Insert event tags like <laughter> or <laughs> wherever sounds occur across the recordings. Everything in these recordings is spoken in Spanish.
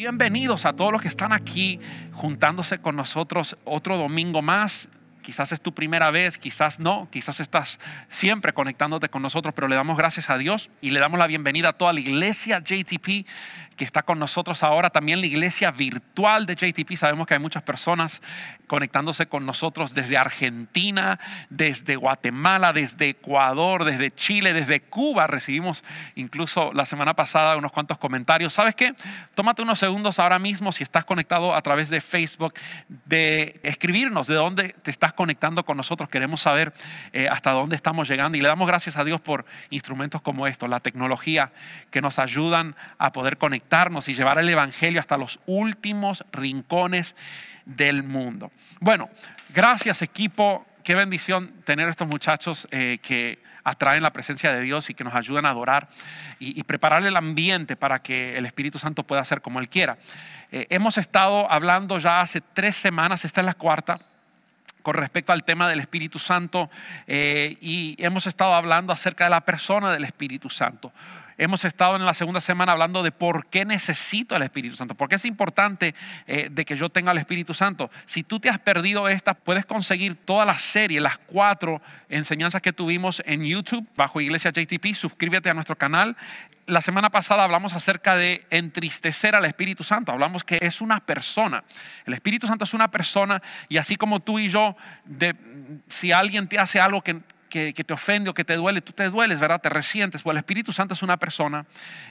Bienvenidos a todos los que están aquí juntándose con nosotros otro domingo más. Quizás es tu primera vez, quizás no, quizás estás siempre conectándote con nosotros, pero le damos gracias a Dios y le damos la bienvenida a toda la iglesia JTP que está con nosotros ahora, también la iglesia virtual de JTP. Sabemos que hay muchas personas conectándose con nosotros desde Argentina, desde Guatemala, desde Ecuador, desde Chile, desde Cuba. Recibimos incluso la semana pasada unos cuantos comentarios. ¿Sabes qué? Tómate unos segundos ahora mismo si estás conectado a través de Facebook de escribirnos de dónde te estás conectando con nosotros. Queremos saber eh, hasta dónde estamos llegando y le damos gracias a Dios por instrumentos como estos, la tecnología que nos ayudan a poder conectar y llevar el Evangelio hasta los últimos rincones del mundo. Bueno, gracias equipo, qué bendición tener estos muchachos eh, que atraen la presencia de Dios y que nos ayudan a adorar y, preparar el ambiente para que el Espíritu Santo pueda hacer como Él quiera. Eh, hemos estado hablando ya hace tres semanas, esta es la cuarta, con respecto al tema del Espíritu Santo eh, y hemos estado hablando acerca de la persona del Espíritu Santo. Hemos estado en la segunda semana hablando de por qué necesito el Espíritu Santo, por qué es importante eh, de que yo tenga el Espíritu Santo. Si tú te has perdido esta, puedes conseguir toda la serie, las cuatro enseñanzas que tuvimos en YouTube bajo Iglesia JTP. Suscríbete a nuestro canal. La semana pasada hablamos acerca de entristecer al Espíritu Santo. Hablamos que es una persona. El Espíritu Santo es una persona y así como tú y yo, si alguien te hace algo que que, te ofende o que te duele, tú te dueles, ¿verdad? Te resientes. Pues el Espíritu Santo es una persona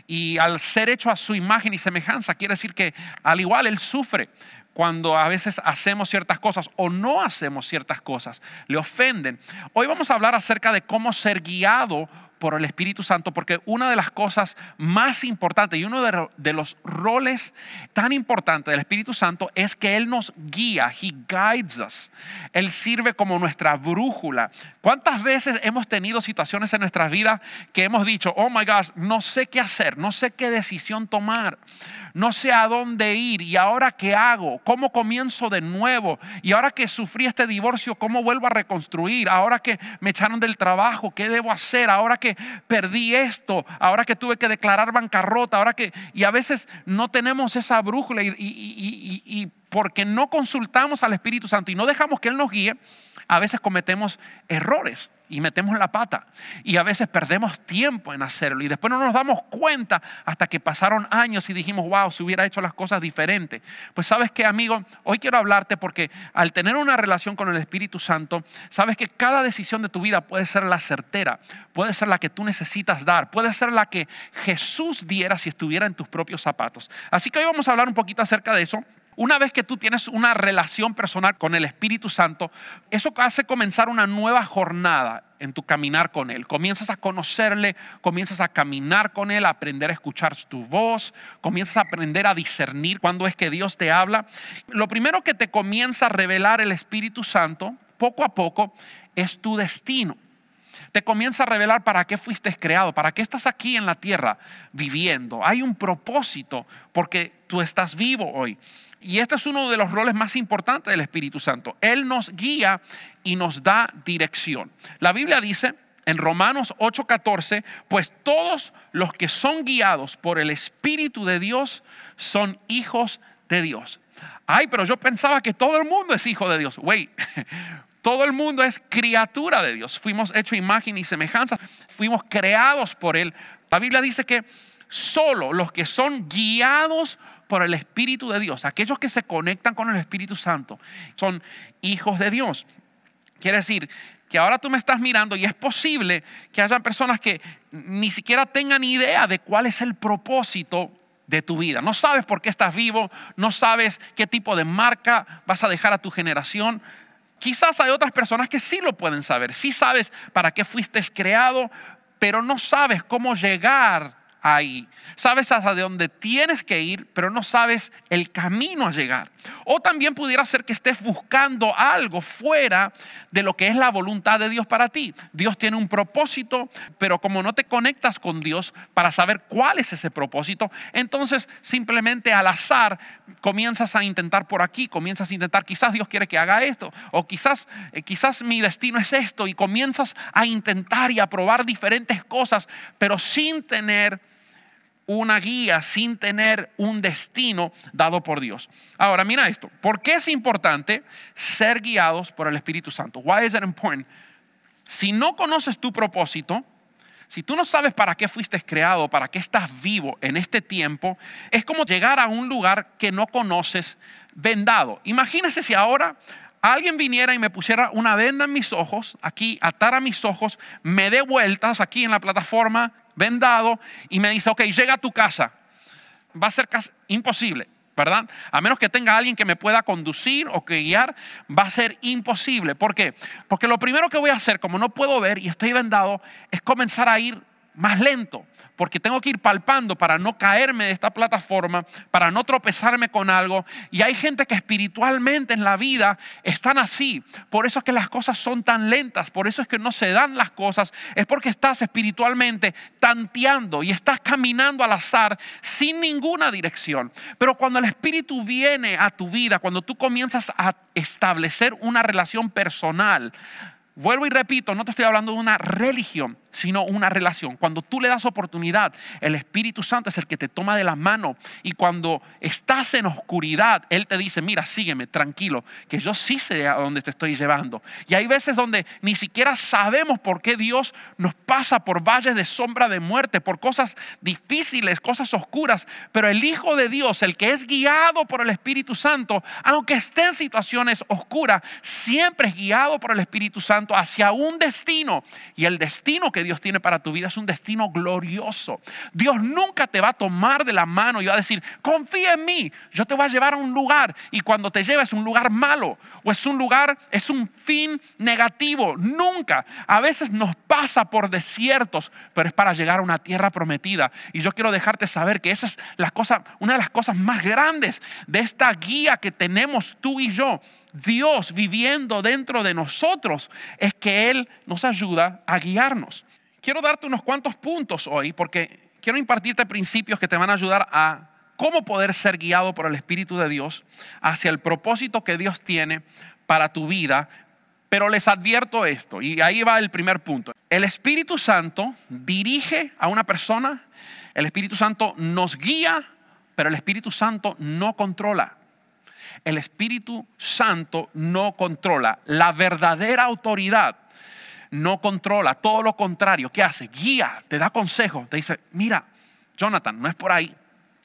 y al ser hecho a su imagen y semejanza, quiere decir que al igual Él sufre cuando a veces hacemos ciertas cosas o no hacemos ciertas cosas, le ofenden. Hoy vamos a hablar acerca de cómo ser guiado por el Espíritu Santo, porque una de las cosas más importantes y uno de los roles tan importantes del Espíritu Santo es que Él nos guía, He guides us. Él sirve como nuestra brújula. ¿Cuántas veces hemos tenido situaciones en nuestras vidas que hemos dicho, oh my gosh, no sé qué hacer, no sé qué decisión tomar, no sé a dónde ir y ahora qué hago, cómo comienzo de nuevo y ahora que sufrí este divorcio, cómo vuelvo a reconstruir, ahora que me echaron del trabajo, qué debo hacer, ahora que perdí esto, ahora que tuve que declarar bancarrota, ahora que... Y a veces no tenemos esa brújula y, porque no consultamos al Espíritu Santo y no dejamos que Él nos guíe, a veces cometemos errores y metemos la pata. Y a veces perdemos tiempo en hacerlo. Y después no nos damos cuenta hasta que pasaron años y dijimos, wow, si hubiera hecho las cosas diferentes. Pues sabes que, amigo, hoy quiero hablarte porque al tener una relación con el Espíritu Santo, sabes que cada decisión de tu vida puede ser la certera, puede ser la que tú necesitas dar, puede ser la que Jesús diera si estuviera en tus propios zapatos. Así que hoy vamos a hablar un poquito acerca de eso. Una vez que tú tienes una relación personal con el Espíritu Santo, eso hace comenzar una nueva jornada en tu caminar con Él. Comienzas a conocerle, comienzas a caminar con Él, a aprender a escuchar tu voz, comienzas a aprender a discernir cuando es que Dios te habla. Lo primero que te comienza a revelar el Espíritu Santo, poco a poco, es tu destino te comienza a revelar para qué fuiste creado, para qué estás aquí en la tierra viviendo. Hay un propósito porque tú estás vivo hoy. Y este es uno de los roles más importantes del Espíritu Santo. Él nos guía y nos da dirección. La Biblia dice en Romanos 8:14, pues todos los que son guiados por el Espíritu de Dios son hijos de Dios. Ay, pero yo pensaba que todo el mundo es hijo de Dios. Wait, <laughs> todo el mundo es criatura de Dios. Fuimos hechos imagen y semejanza. Fuimos creados por Él. La Biblia dice que solo los que son guiados por el Espíritu de Dios, aquellos que se conectan con el Espíritu Santo, son hijos de Dios. Quiere decir que ahora tú me estás mirando y es posible que haya personas que ni siquiera tengan idea de cuál es el propósito de tu vida. No sabes por qué estás vivo, no sabes qué tipo de marca vas a dejar a tu generación. Quizás hay otras personas que sí lo pueden saber, sí sabes para qué fuiste creado, pero no sabes cómo llegar ahí. Sabes hacia dónde tienes que ir, pero no sabes el camino a llegar. O también pudiera ser que estés buscando algo fuera de lo que es la voluntad de Dios para ti. Dios tiene un propósito, pero como no te conectas con Dios para saber cuál es ese propósito, entonces simplemente al azar comienzas a intentar por aquí, comienzas a intentar, quizás Dios quiere que haga esto, o quizás, eh, quizás mi destino es esto, y comienzas a intentar y a probar diferentes cosas, pero sin tener una guía sin tener un destino dado por Dios. Ahora, mira esto. ¿Por qué es importante ser guiados por el Espíritu Santo? Why is it important? Si no conoces tu propósito, si tú no sabes para qué fuiste creado, para qué estás vivo en este tiempo, es como llegar a un lugar que no conoces vendado. Imagínese si ahora alguien viniera y me pusiera una venda en mis ojos, aquí, atara mis ojos, me dé vueltas aquí en la plataforma vendado y me dice, ok, llega a tu casa. Va a ser casi imposible, ¿verdad? A menos que tenga alguien que me pueda conducir o que guiar, va a ser imposible. ¿Por qué? Porque lo primero que voy a hacer, como no puedo ver y estoy vendado, es comenzar a ir más lento, porque tengo que ir palpando para no caerme de esta plataforma, para no tropezarme con algo. Y hay gente que espiritualmente en la vida están así. Por eso es que las cosas son tan lentas, por eso es que no se dan las cosas. Es porque estás espiritualmente tanteando y estás caminando al azar sin ninguna dirección. Pero cuando el Espíritu viene a tu vida, cuando tú comienzas a establecer una relación personal, Vuelvo y repito, no te estoy hablando de una religión, sino una relación. Cuando tú le das oportunidad, el Espíritu Santo es el que te toma de la mano. Y cuando estás en oscuridad, Él te dice, mira, sígueme, tranquilo, que yo sí sé a dónde te estoy llevando. Y hay veces donde ni siquiera sabemos por qué Dios nos pasa por valles de sombra de muerte, por cosas difíciles, cosas oscuras. Pero el Hijo de Dios, el que es guiado por el Espíritu Santo, aunque esté en situaciones oscuras, siempre es guiado por el Espíritu Santo hacia un destino. Y el destino que Dios tiene para tu vida es un destino glorioso. Dios nunca te va a tomar de la mano y va a decir, confía en mí, yo te voy a llevar a un lugar. Y cuando te lleva es un lugar malo o es un lugar, es un fin negativo. Nunca. A veces nos pasa por desiertos, pero es para llegar a una tierra prometida. Y yo quiero dejarte saber que esa es la cosa, una de las cosas más grandes de esta guía que tenemos tú y yo. Dios viviendo dentro de nosotros es que Él nos ayuda a guiarnos. Quiero darte unos cuantos puntos hoy porque quiero impartirte principios que te van a ayudar a cómo poder ser guiado por el Espíritu de Dios hacia el propósito que Dios tiene para tu vida. Pero les advierto esto, y ahí va el primer punto. El Espíritu Santo dirige a una persona, el Espíritu Santo nos guía, pero el Espíritu Santo no controla. El Espíritu Santo no controla. La verdadera autoridad no controla. Todo lo contrario. ¿Qué hace? Guía, te da consejo. Te dice, mira, Jonathan, no es por ahí.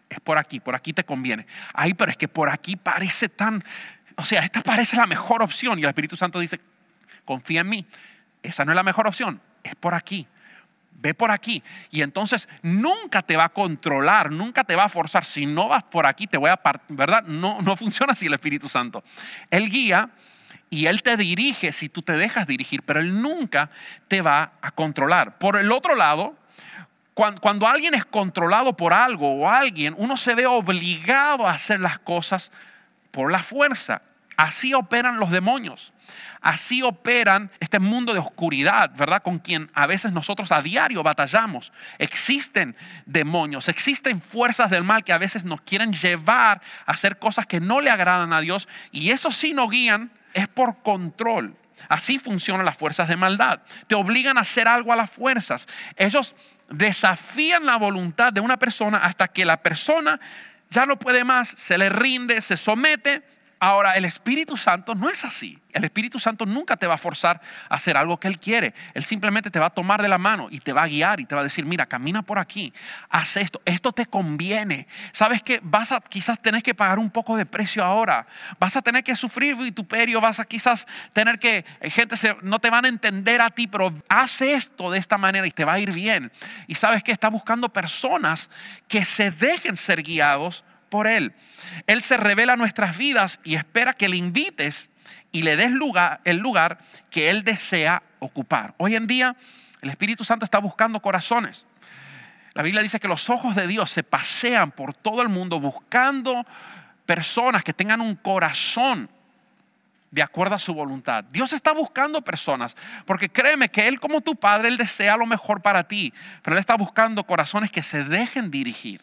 Es por aquí. Por aquí te conviene. Ay, pero es que por aquí parece tan... O sea, esta parece la mejor opción. Y el Espíritu Santo dice, confía en mí. Esa no es la mejor opción. Es por aquí ve por aquí. Y entonces nunca te va a controlar, nunca te va a forzar. Si no vas por aquí, te voy a partir, ¿verdad? No, no <laughs> funciona así el Espíritu Santo. Él guía y Él te dirige si tú te dejas dirigir, pero Él nunca te va a controlar. Por el otro lado, cuando, cuando alguien es controlado por algo o alguien, uno se ve obligado a hacer las cosas por la fuerza. Así operan los demonios. Así operan este mundo de oscuridad, ¿verdad? Con quien a veces nosotros a diario batallamos. Existen demonios, existen fuerzas del mal que a veces nos quieren llevar a hacer cosas que no le agradan a Dios y eso sí nos guían, es por control. Así funcionan las fuerzas de maldad. Te obligan a hacer algo a las fuerzas. Ellos desafían la voluntad de una persona hasta que la persona ya no puede más, se le rinde, se somete Ahora, el Espíritu Santo no es así. El Espíritu Santo nunca te va a forzar a hacer algo que Él quiere. Él simplemente te va a tomar de la mano y te va a guiar y te va a decir, mira, camina por aquí, haz esto, esto te conviene. Sabes que vas a quizás tener que pagar un poco de precio ahora, vas a tener que sufrir vituperio, vas a quizás tener que, eh, gente no te van a entender a ti, pero haz esto de esta manera y te va a ir bien. Y sabes que está buscando personas que se dejen ser guiados por Él. Él se revela a nuestras vidas y espera que le invites y le des el lugar que Él desea ocupar. Hoy en día el Espíritu Santo está buscando corazones. La Biblia dice que los ojos de Dios se pasean por todo el mundo buscando personas que tengan un corazón de acuerdo a su voluntad. Dios está buscando personas, porque créeme que Él como tu Padre, Él desea lo mejor para ti, pero Él está buscando corazones que se dejen dirigir,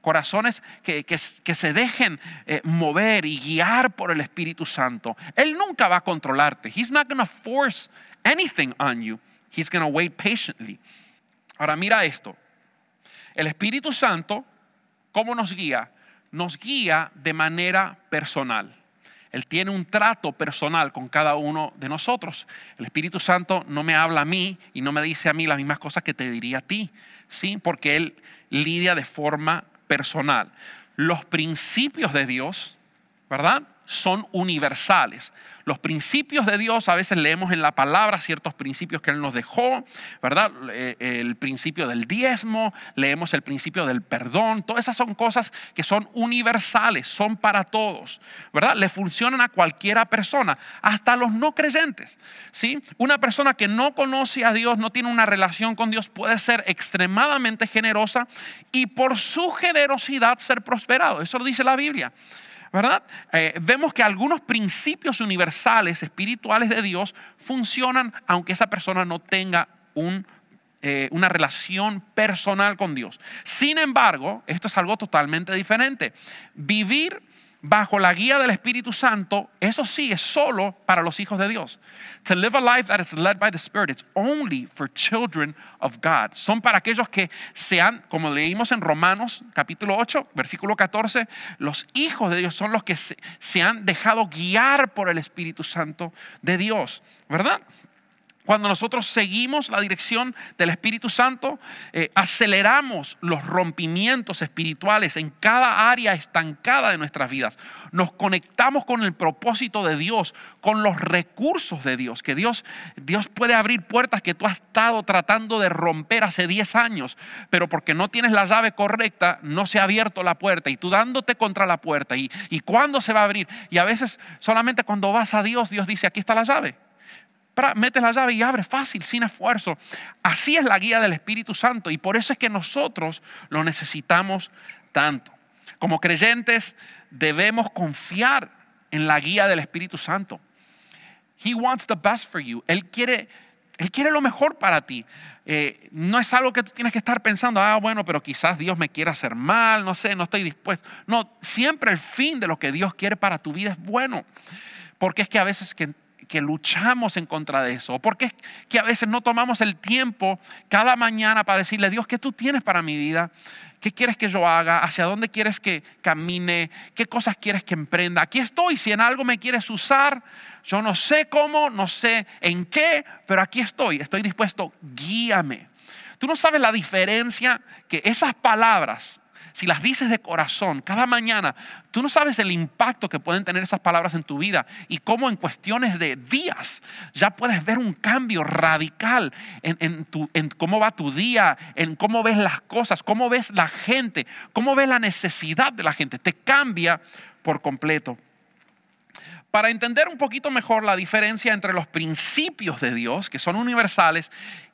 corazones que, se dejen eh, mover y guiar por el Espíritu Santo. Él nunca va a controlarte. He's not going to force anything on you. He's going to wait patiently. Ahora mira esto. El Espíritu Santo, ¿cómo nos guía? Nos guía de manera personal. Él tiene un trato personal con cada uno de nosotros. El Espíritu Santo no me habla a mí y no me dice a mí las mismas cosas que te diría a ti, ¿sí? Porque Él lidia de forma personal. Los principios de Dios, ¿verdad? Son universales. Los principios de Dios, a veces leemos en la palabra ciertos principios que Él nos dejó, ¿verdad? Eh, el principio del diezmo, leemos el principio del perdón, todas esas son cosas que son universales, son para todos, ¿verdad? Le funcionan a cualquiera persona, hasta los no creyentes, ¿sí? Una persona que no conoce a Dios, no tiene una relación con Dios, puede ser extremadamente generosa y por su generosidad ser prosperado. Eso lo dice la Biblia. ¿Verdad? Eh, vemos que algunos principios universales, espirituales de Dios, funcionan aunque esa persona no tenga eh, una relación personal con Dios. Sin embargo, esto es algo totalmente diferente. Vivir bajo la guía del Espíritu Santo, eso sí es solo para los hijos de Dios. To live a life that is led by the Spirit, it's only for children of God. Son para aquellos que sean, como leímos en Romanos capítulo 8, versículo 14, los hijos de Dios son los que se, se han dejado guiar por el Espíritu Santo de Dios, ¿verdad? Cuando nosotros seguimos la dirección del Espíritu Santo, eh, aceleramos los rompimientos espirituales en cada área estancada de nuestras vidas. Nos conectamos con el propósito de Dios, con los recursos de Dios, que Dios, Dios puede abrir puertas que tú has estado tratando de romper hace 10 años, pero porque no tienes la llave correcta, no se ha abierto la puerta y tú dándote contra la puerta. ¿Y, y cuándo se va a abrir? Y a veces solamente cuando vas a Dios, Dios dice, aquí está la llave metes la llave y abre fácil, sin esfuerzo. Así es la guía del Espíritu Santo y por eso es que nosotros lo necesitamos tanto. Como creyentes debemos confiar en la guía del Espíritu Santo. He wants the best for you. Él quiere, él quiere lo mejor para ti. Eh, no es algo que tú tienes que estar pensando, ah, bueno, pero quizás Dios me quiera hacer mal, no sé, no estoy dispuesto. No, siempre el fin de lo que Dios quiere para tu vida es bueno. Porque es que a veces que que luchamos en contra de eso? ¿Por qué es que a veces no tomamos el tiempo cada mañana para decirle, Dios, ¿qué tú tienes para mi vida? ¿Qué quieres que yo haga? ¿Hacia dónde quieres que camine? ¿Qué cosas quieres que emprenda? Aquí estoy. Si en algo me quieres usar, yo no sé cómo, no sé en qué, pero aquí estoy. Estoy dispuesto. Guíame. Tú no sabes la diferencia que esas palabras si las dices de corazón cada mañana, tú no sabes el impacto que pueden tener esas palabras en tu vida y cómo en cuestiones de días ya puedes ver un cambio radical en, cómo va tu día, en cómo ves las cosas, cómo ves la gente, cómo ves la necesidad de la gente. Te cambia por completo. Para entender un poquito mejor la diferencia entre los principios de Dios, que son universales,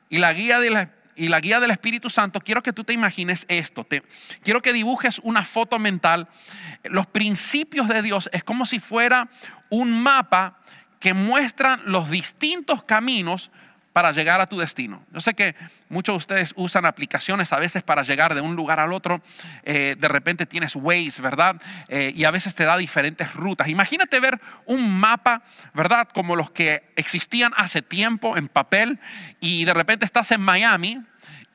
y la guía de la y la guía del Espíritu Santo, quiero que tú te imagines esto. Te, quiero que dibujes una foto mental. Los principios de Dios es como si fuera un mapa que muestra los distintos caminos para llegar a tu destino. Yo sé que muchos de ustedes usan aplicaciones a veces para llegar de un lugar al otro. Eh, de repente tienes Waze, ¿verdad? Eh, y a veces te da diferentes rutas. Imagínate ver un mapa, ¿verdad? Como los que existían hace tiempo en papel y de repente estás en Miami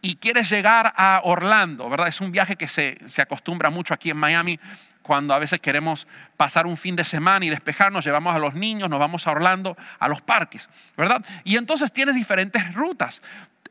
y quieres llegar a Orlando, ¿verdad? Es un viaje que se, se acostumbra mucho aquí en Miami cuando a veces queremos pasar un fin de semana y despejarnos, llevamos a los niños, nos vamos a Orlando, a los parques, ¿verdad? Y entonces tienes diferentes rutas.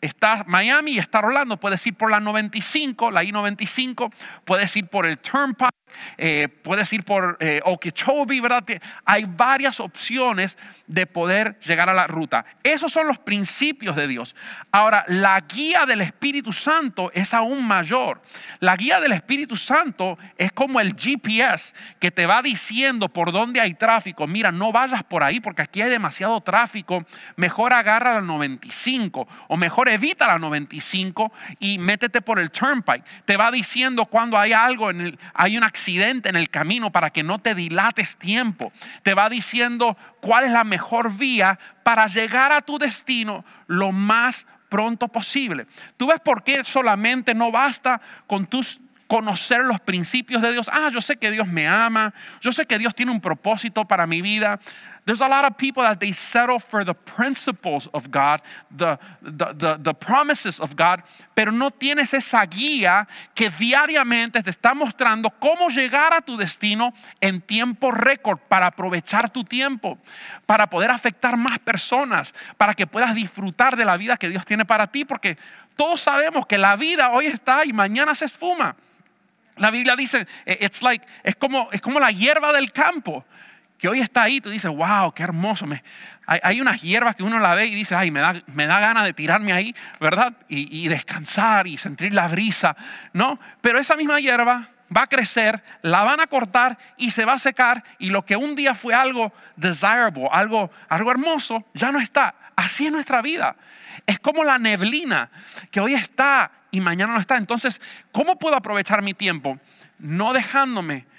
Está Miami y está Orlando, puedes ir por la 95, la I-95, puedes ir por el Turnpike, eh, puedes ir por eh, Okeechobee, ¿verdad? Hay varias opciones de poder llegar a la ruta. Esos son los principios de Dios. Ahora, la guía del Espíritu Santo es aún mayor. La guía del Espíritu Santo es como el GPS que te va diciendo por dónde hay tráfico. Mira, no vayas por ahí porque aquí hay demasiado tráfico. Mejor agarra la 95 o mejor evita la 95 y métete por el turnpike. Te va diciendo cuando hay algo, en el- hay un accidente en el camino para que no te dilates tiempo. Te va diciendo cuál es la mejor vía para llegar a tu destino lo más pronto posible. ¿Tú ves por qué solamente no basta con tus conocer los principios de Dios? Ah, yo sé que Dios me ama, yo sé que Dios tiene un propósito para mi vida. There's a lot of people that they settle for the principles of God, the, the, the, promises of God, pero no tienes esa guía que diariamente te está mostrando cómo llegar a tu destino en tiempo récord para aprovechar tu tiempo, para poder afectar más personas, para que puedas disfrutar de la vida que Dios tiene para ti, porque todos sabemos que la vida hoy está y mañana se esfuma. La Biblia dice, eh, it's like, es, como, es como la hierba del campo, que hoy está ahí, tú dices, wow, qué hermoso. Me- hay, unas hierbas que uno la ve y dice, ay, me da, me da ganas de tirarme ahí, ¿verdad? Y, y descansar y sentir la brisa, ¿no? Pero esa misma hierba va a crecer, la van a cortar y se va a secar y lo que un día fue algo desirable, algo, algo hermoso, ya no está. Así es nuestra vida. Es como la neblina que hoy está y mañana no está. Entonces, ¿cómo puedo aprovechar mi tiempo? No dejándome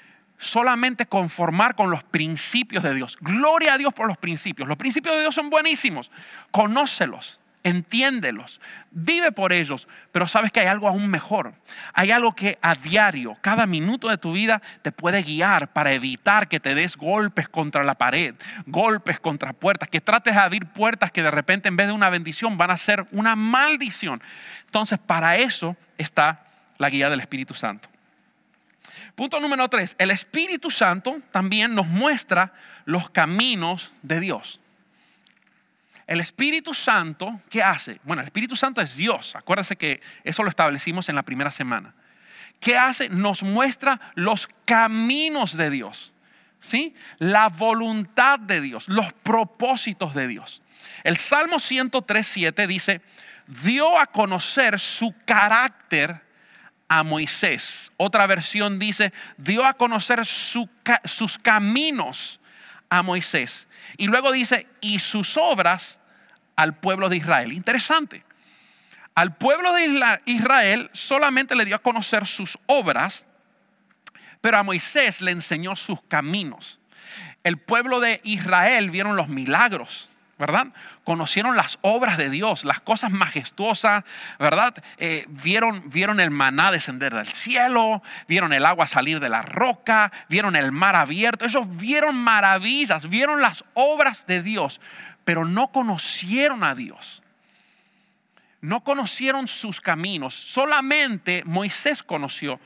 solamente conformar con los principios de Dios. Gloria a Dios por los principios. Los principios de Dios son buenísimos. Conócelos, entiéndelos, vive por ellos, pero sabes que hay algo aún mejor. Hay algo que a diario, cada minuto de tu vida te puede guiar para evitar que te des golpes contra la pared, golpes contra puertas, que trates de abrir puertas que de repente en vez de una bendición van a ser una maldición. Entonces, para eso está la guía del Espíritu Santo. Punto número tres, el Espíritu Santo también nos muestra los caminos de Dios. El Espíritu Santo, ¿qué hace? Bueno, el Espíritu Santo es Dios. Acuérdense que eso lo establecimos en la primera semana. ¿Qué hace? Nos muestra los caminos de Dios. ¿Sí? La voluntad de Dios, los propósitos de Dios. El Salmo 103.7 dice, dio a conocer su carácter a Moisés. Otra versión dice, dio a conocer sus caminos a Moisés. Y luego dice, y sus obras al pueblo de Israel. Interesante. Al pueblo de Israel solamente le dio a conocer sus obras, pero a Moisés le enseñó sus caminos. El pueblo de Israel vieron los milagros, ¿verdad? Conocieron las obras de Dios, las cosas majestuosas, ¿verdad? Eh, vieron, vieron el maná descender del cielo, vieron el agua salir de la roca, vieron el mar abierto. Ellos vieron maravillas, vieron las obras de Dios, pero no conocieron a Dios. No conocieron sus caminos. Solamente Moisés conoció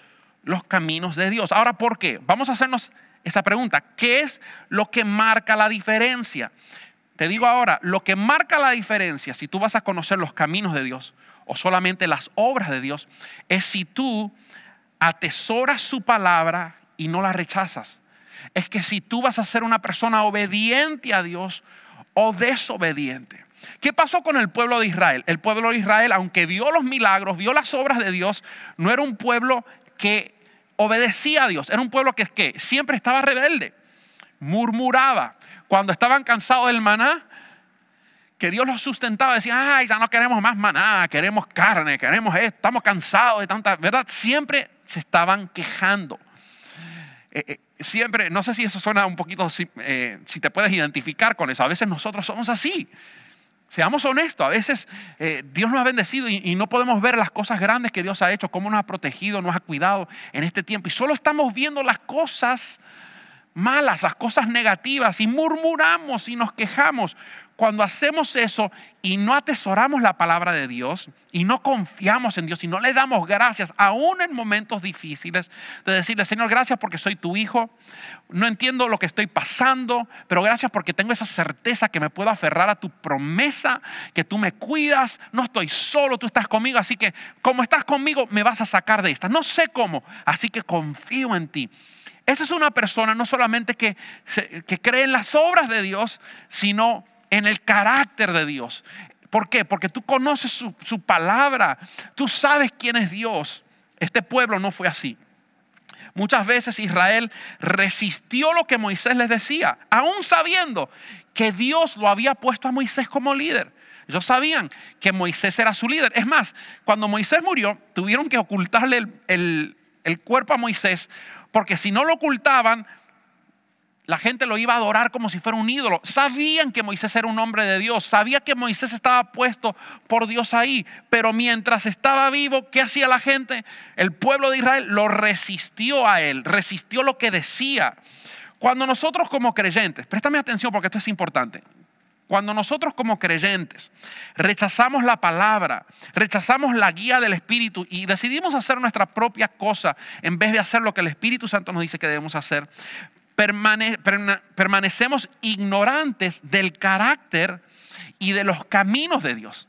los caminos de Dios. Ahora, ¿por qué? Vamos a hacernos esa pregunta. ¿Qué es lo que marca la diferencia? Te digo ahora, lo que marca la diferencia, si tú vas a conocer los caminos de Dios o solamente las obras de Dios, es si tú atesoras su palabra y no la rechazas. Es que si tú vas a ser una persona obediente a Dios o desobediente. ¿Qué pasó con el pueblo de Israel? El pueblo de Israel, aunque vio los milagros, vio las obras de Dios, no era un pueblo que obedecía a Dios. Era un pueblo que, que siempre estaba rebelde, murmuraba. Cuando estaban cansados del maná, que Dios los sustentaba, decían, ay, ya no queremos más maná, queremos carne, queremos esto, estamos cansados de tanta, ¿verdad? Siempre se estaban quejando. Eh, eh, siempre, no sé si eso suena un poquito, si, eh, si te puedes identificar con eso, a veces nosotros somos así. Seamos honestos, a veces Dios nos ha bendecido y, y no podemos ver las cosas grandes que Dios ha hecho, cómo nos ha protegido, nos ha cuidado en este tiempo. Y solo estamos viendo las cosas malas, las cosas negativas y murmuramos y nos quejamos cuando hacemos eso y no atesoramos la palabra de Dios y no confiamos en Dios y no le damos gracias, aún en momentos difíciles, de decirle, Señor, gracias porque soy tu hijo, no entiendo lo que estoy pasando, pero gracias porque tengo esa certeza que me puedo aferrar a tu promesa, que tú me cuidas, no estoy solo, tú estás conmigo, así que como estás conmigo me vas a sacar de esta. No sé cómo, así que confío en ti. Esa es una persona no solamente que, que cree en las obras de Dios, sino en el carácter de Dios. ¿Por qué? Porque tú conoces su, su palabra, tú sabes quién es Dios. Este pueblo no fue así. Muchas veces Israel resistió lo que Moisés les decía, aún sabiendo que Dios lo había puesto a Moisés como líder. Ellos sabían que Moisés era su líder. Es más, cuando Moisés murió, tuvieron que ocultarle el, el, el cuerpo a Moisés, porque si no lo ocultaban, la gente lo iba a adorar como si fuera un ídolo. Sabían que Moisés era un hombre de Dios, sabía que Moisés estaba puesto por Dios ahí, pero mientras estaba vivo, ¿qué hacía la gente? El pueblo de Israel lo resistió a él, resistió lo que decía. Cuando nosotros como creyentes, préstame atención porque esto es importante, cuando nosotros como creyentes rechazamos la palabra, rechazamos la guía del Espíritu y decidimos hacer nuestra propia cosa en vez de hacer lo que el Espíritu Santo nos dice que debemos hacer, permanecemos ignorantes del carácter y de los caminos de Dios.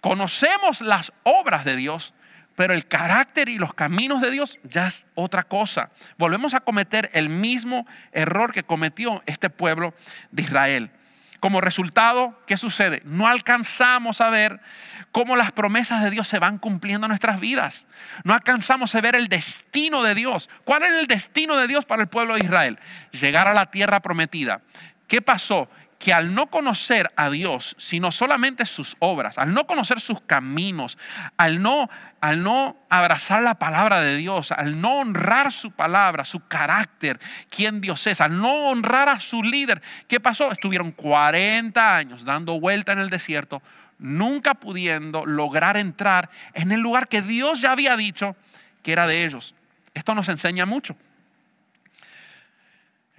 Conocemos las obras de Dios, pero el carácter y los caminos de Dios ya es otra cosa. Volvemos a cometer el mismo error que cometió este pueblo de Israel. Como resultado, ¿qué sucede? No alcanzamos a ver cómo las promesas de Dios se van cumpliendo en nuestras vidas. No alcanzamos a ver el destino de Dios. ¿Cuál es el destino de Dios para el pueblo de Israel? Llegar a la tierra prometida. ¿Qué pasó? Que al no conocer a Dios, sino solamente sus obras, al no conocer sus caminos, al no, al no abrazar la palabra de Dios, al no honrar su palabra, su carácter, quién Dios es, al no honrar a su líder, ¿qué pasó? Estuvieron 40 años dando vuelta en el desierto, nunca pudiendo lograr entrar en el lugar que Dios ya había dicho que era de ellos. Esto nos enseña mucho.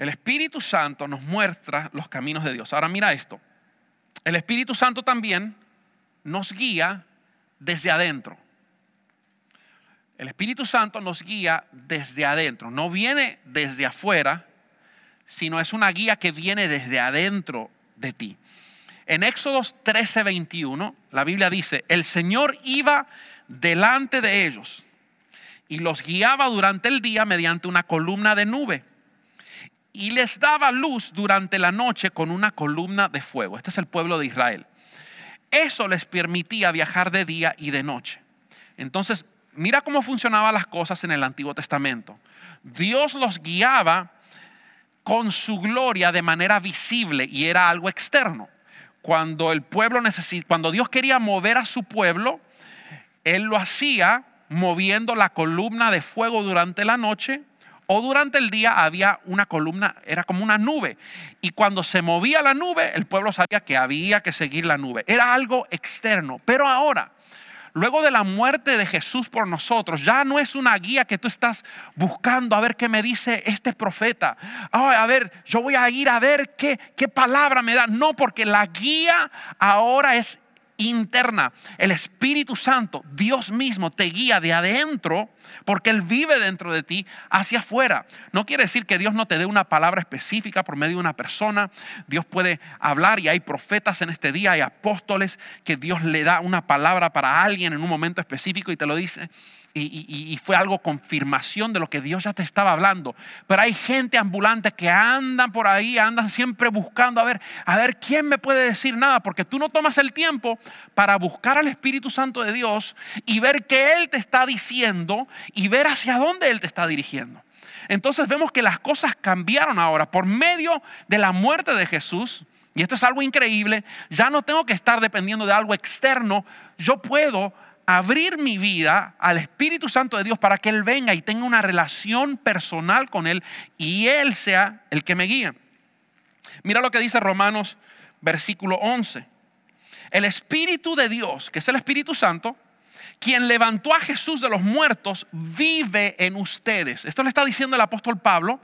El Espíritu Santo nos muestra los caminos de Dios. Ahora mira esto. El Espíritu Santo también nos guía desde adentro. El Espíritu Santo nos guía desde adentro. No viene desde afuera, sino es una guía que viene desde adentro de ti. En Éxodos 13, 21, la Biblia dice, el Señor iba delante de ellos y los guiaba durante el día mediante una columna de nube y les daba luz durante la noche con una columna de fuego. Este es el pueblo de Israel. Eso les permitía viajar de día y de noche. Entonces, mira cómo funcionaban las cosas en el Antiguo Testamento. Dios los guiaba con su gloria de manera visible y era algo externo. Cuando el pueblo necesita, cuando Dios quería mover a su pueblo, él lo hacía moviendo la columna de fuego durante la noche o durante el día había una columna, era como una nube. Y cuando se movía la nube, el pueblo sabía que había que seguir la nube. Era algo externo. Pero ahora, luego de la muerte de Jesús por nosotros, ya no es una guía que tú estás buscando a ver qué me dice este profeta. a ver, yo voy a ir a ver qué, qué palabra me da. No, porque la guía ahora es interna. El Espíritu Santo, Dios mismo, te guía de adentro porque Él vive dentro de ti hacia afuera. No quiere decir que Dios no te dé una palabra específica por medio de una persona. Dios puede hablar y hay profetas en este día, hay apóstoles que Dios le da una palabra para alguien en un momento específico y te lo dice y, fue algo confirmación de lo que Dios ya te estaba hablando. Pero hay gente ambulante que andan por ahí, andan siempre buscando a ver, a ver quién me puede decir nada, porque tú no tomas el tiempo para buscar al Espíritu Santo de Dios y ver qué Él te está diciendo y ver hacia dónde Él te está dirigiendo. Entonces vemos que las cosas cambiaron ahora por medio de la muerte de Jesús. Y esto es algo increíble. Ya no tengo que estar dependiendo de algo externo. Yo puedo abrir mi vida al Espíritu Santo de Dios para que Él venga y tenga una relación personal con Él y Él sea el que me guíe. Mira lo que dice Romanos versículo 11. El Espíritu de Dios, que es el Espíritu Santo, quien levantó a Jesús de los muertos, vive en ustedes. Esto le está diciendo el apóstol Pablo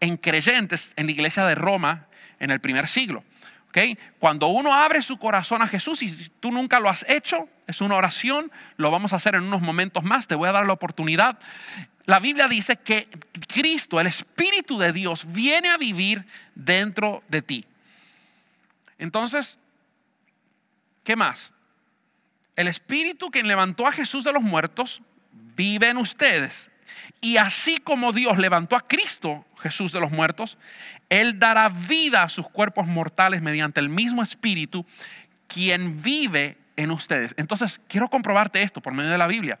en creyentes en la iglesia de Roma en el primer siglo. ¿ok? Cuando uno abre su corazón a Jesús y tú nunca lo has hecho, es una oración, lo vamos a hacer en unos momentos más, te voy a dar la oportunidad. La Biblia dice que Cristo, el Espíritu de Dios, viene a vivir dentro de ti. Entonces, ¿qué más? El Espíritu que levantó a Jesús de los muertos vive en ustedes. Y así como Dios levantó a Cristo, Jesús de los muertos, Él dará vida a sus cuerpos mortales mediante el mismo Espíritu, quien vive en ustedes. Entonces, quiero comprobarte esto por medio de la Biblia,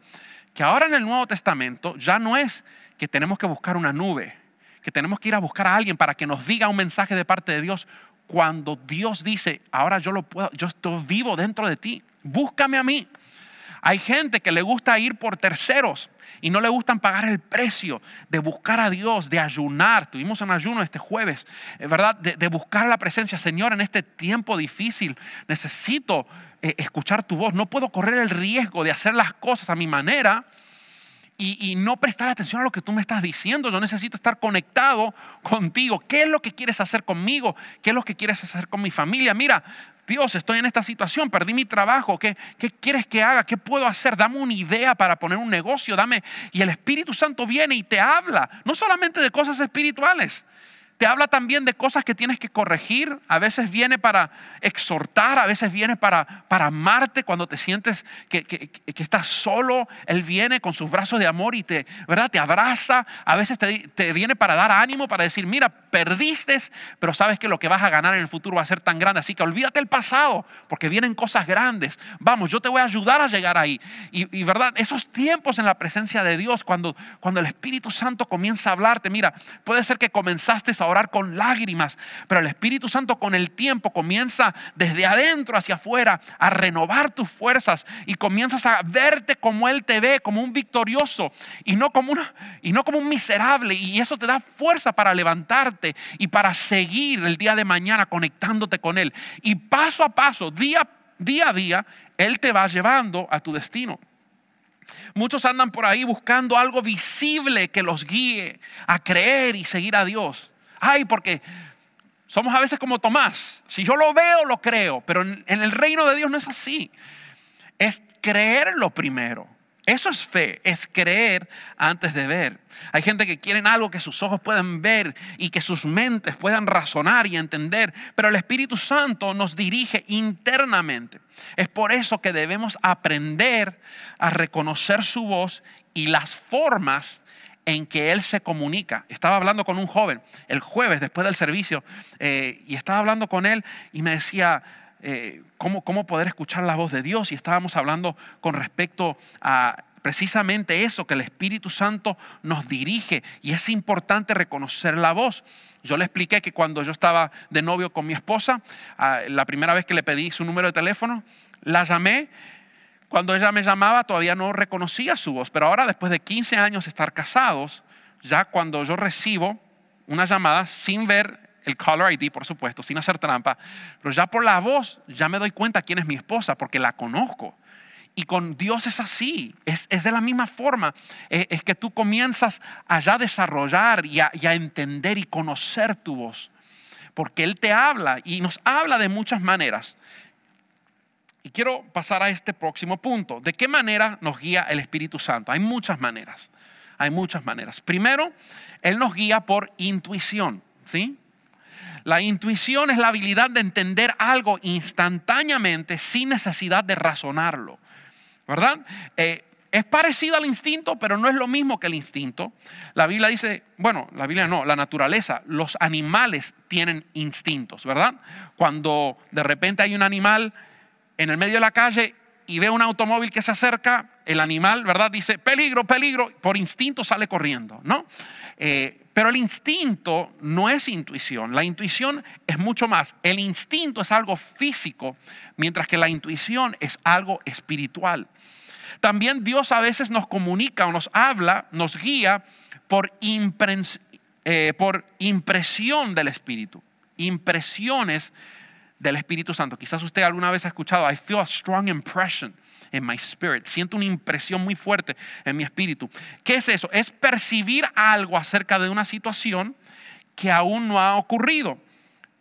que ahora en el Nuevo Testamento ya no es que tenemos que buscar una nube, que tenemos que ir a buscar a alguien para que nos diga un mensaje de parte de Dios. Cuando Dios dice, ahora yo lo puedo, yo estoy vivo dentro de ti, búscame a mí. Hay gente que le gusta ir por terceros y no le gustan pagar el precio de buscar a Dios, de ayunar. Tuvimos un ayuno este jueves, eh, ¿verdad? De, buscar la presencia. Señor, en este tiempo difícil necesito eh, escuchar tu voz. No puedo correr el riesgo de hacer las cosas a mi manera. Y, no prestar atención a lo que tú me estás diciendo. Yo necesito estar conectado contigo. ¿Qué es lo que quieres hacer conmigo? ¿Qué es lo que quieres hacer con mi familia? Mira, Dios, estoy en esta situación, perdí mi trabajo, ¿qué, ¿qué, quieres que haga? ¿Qué puedo hacer? Dame una idea para poner un negocio, dame. Y el Espíritu Santo viene y te habla, no solamente de cosas espirituales, te habla también de cosas que tienes que corregir. A veces viene para exhortar, a veces viene para, para amarte cuando te sientes que, que, estás solo. Él viene con sus brazos de amor y te, ¿verdad? te abraza. A veces te, te viene para dar ánimo, para decir, mira, perdiste, pero sabes que lo que vas a ganar en el futuro va a ser tan grande. Así que olvídate el pasado, porque vienen cosas grandes. Vamos, yo te voy a ayudar a llegar ahí. Y, verdad, esos tiempos en la presencia de Dios, cuando, cuando el Espíritu Santo comienza a hablarte, mira, puede ser que comenzaste a orar con lágrimas, pero el Espíritu Santo con el tiempo comienza desde adentro hacia afuera a renovar tus fuerzas y comienzas a verte como Él te ve, como un victorioso y no como, una, y no como un miserable. Y eso te da fuerza para levantarte y para seguir el día de mañana conectándote con Él. Y paso a paso, día, día a día, Él te va llevando a tu destino. Muchos andan por ahí buscando algo visible que los guíe a creer y seguir a Dios. Ay, porque somos a veces como Tomás. Si yo lo veo, lo creo. Pero en, el reino de Dios no es así. Es creerlo primero. Eso es fe, es creer antes de ver. Hay gente que quieren algo que sus ojos puedan ver y que sus mentes puedan razonar y entender, pero el Espíritu Santo nos dirige internamente. Es por eso que debemos aprender a reconocer su voz y las formas en que Él se comunica. Estaba hablando con un joven el jueves después del servicio eh, y estaba hablando con él y me decía, eh, ¿cómo, ¿cómo poder escuchar la voz de Dios? Y estábamos hablando con respecto a precisamente eso, que el Espíritu Santo nos dirige y es importante reconocer la voz. Yo le expliqué que cuando yo estaba de novio con mi esposa, ah, la primera vez que le pedí su número de teléfono, la llamé cuando ella me llamaba todavía no reconocía su voz, pero ahora después de 15 años de estar casados, ya cuando yo recibo una llamada sin ver el caller ID, por supuesto, sin hacer trampa, pero ya por la voz ya me doy cuenta quién es mi esposa porque la conozco. Y con Dios es así, es, de la misma forma. Es, que tú comienzas a ya desarrollar y a, y a entender y conocer tu voz. Porque Él te habla y nos habla de muchas maneras. Y quiero pasar a este próximo punto. ¿De qué manera nos guía el Espíritu Santo? Hay muchas maneras. Hay muchas maneras. Primero, Él nos guía por intuición. ¿sí? La intuición es la habilidad de entender algo instantáneamente sin necesidad de razonarlo. ¿Verdad? Eh, es parecido al instinto, pero no es lo mismo que el instinto. La Biblia dice, bueno, la Biblia no, la naturaleza, los animales tienen instintos, ¿verdad? Cuando de repente hay un animal en el medio de la calle y ve un automóvil que se acerca, el animal, ¿verdad? Dice, peligro, peligro, por instinto sale corriendo, ¿no? Eh, pero el instinto no es intuición, la intuición es mucho más. El instinto es algo físico, mientras que la intuición es algo espiritual. También Dios a veces nos comunica o nos habla, nos guía por, eh, impresión del Espíritu, impresiones del Espíritu Santo. Quizás usted alguna vez ha escuchado, I feel a strong impression in my spirit. Siento una impresión muy fuerte en mi espíritu. ¿Qué es eso? Es percibir algo acerca de una situación que aún no ha ocurrido.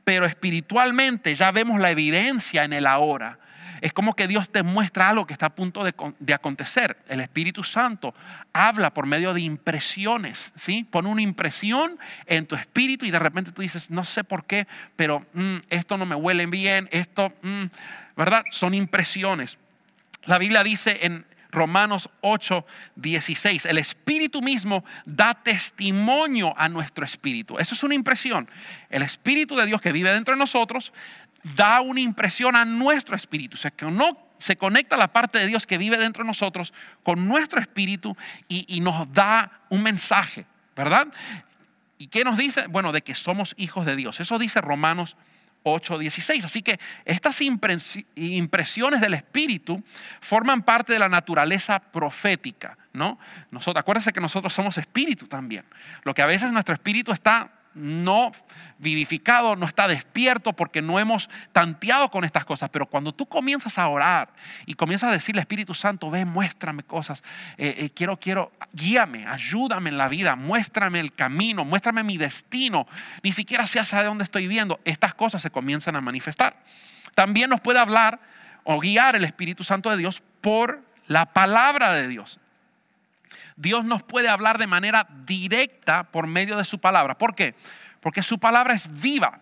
pero espiritualmente ya vemos la evidencia en el ahora. Es como que Dios te muestra algo que está a punto de, acontecer. El Espíritu Santo habla por medio de impresiones, ¿sí? Pone una impresión en tu espíritu y de repente tú dices, no sé por qué, pero mm, esto no me huele bien, esto, mm", ¿verdad? Son impresiones. La Biblia dice en Romanos 8, 16. El Espíritu mismo da testimonio a nuestro espíritu. Eso es una impresión. El Espíritu de Dios que vive dentro de nosotros da una impresión a nuestro espíritu. O sea, que no se conecta la parte de Dios que vive dentro de nosotros con nuestro espíritu y, nos da un mensaje, ¿verdad? ¿Y qué nos dice? Bueno, de que somos hijos de Dios. Eso dice Romanos 8:16. Así que estas impresiones del Espíritu forman parte de la naturaleza profética, ¿no? Nosotros, acuérdense que nosotros somos espíritu también. Lo que a veces nuestro espíritu está no vivificado, no está despierto porque no hemos tanteado con estas cosas. Pero cuando tú comienzas a orar y comienzas a decirle, Espíritu Santo, ve, muéstrame cosas, eh, eh, quiero, quiero, guíame, ayúdame en la vida, muéstrame el camino, muéstrame mi destino, ni siquiera sé hacia dónde estoy viendo, estas cosas se comienzan a manifestar. También nos puede hablar o guiar el Espíritu Santo de Dios por la palabra de Dios. Dios nos puede hablar de manera directa por medio de su palabra. ¿Por qué? Porque su palabra es viva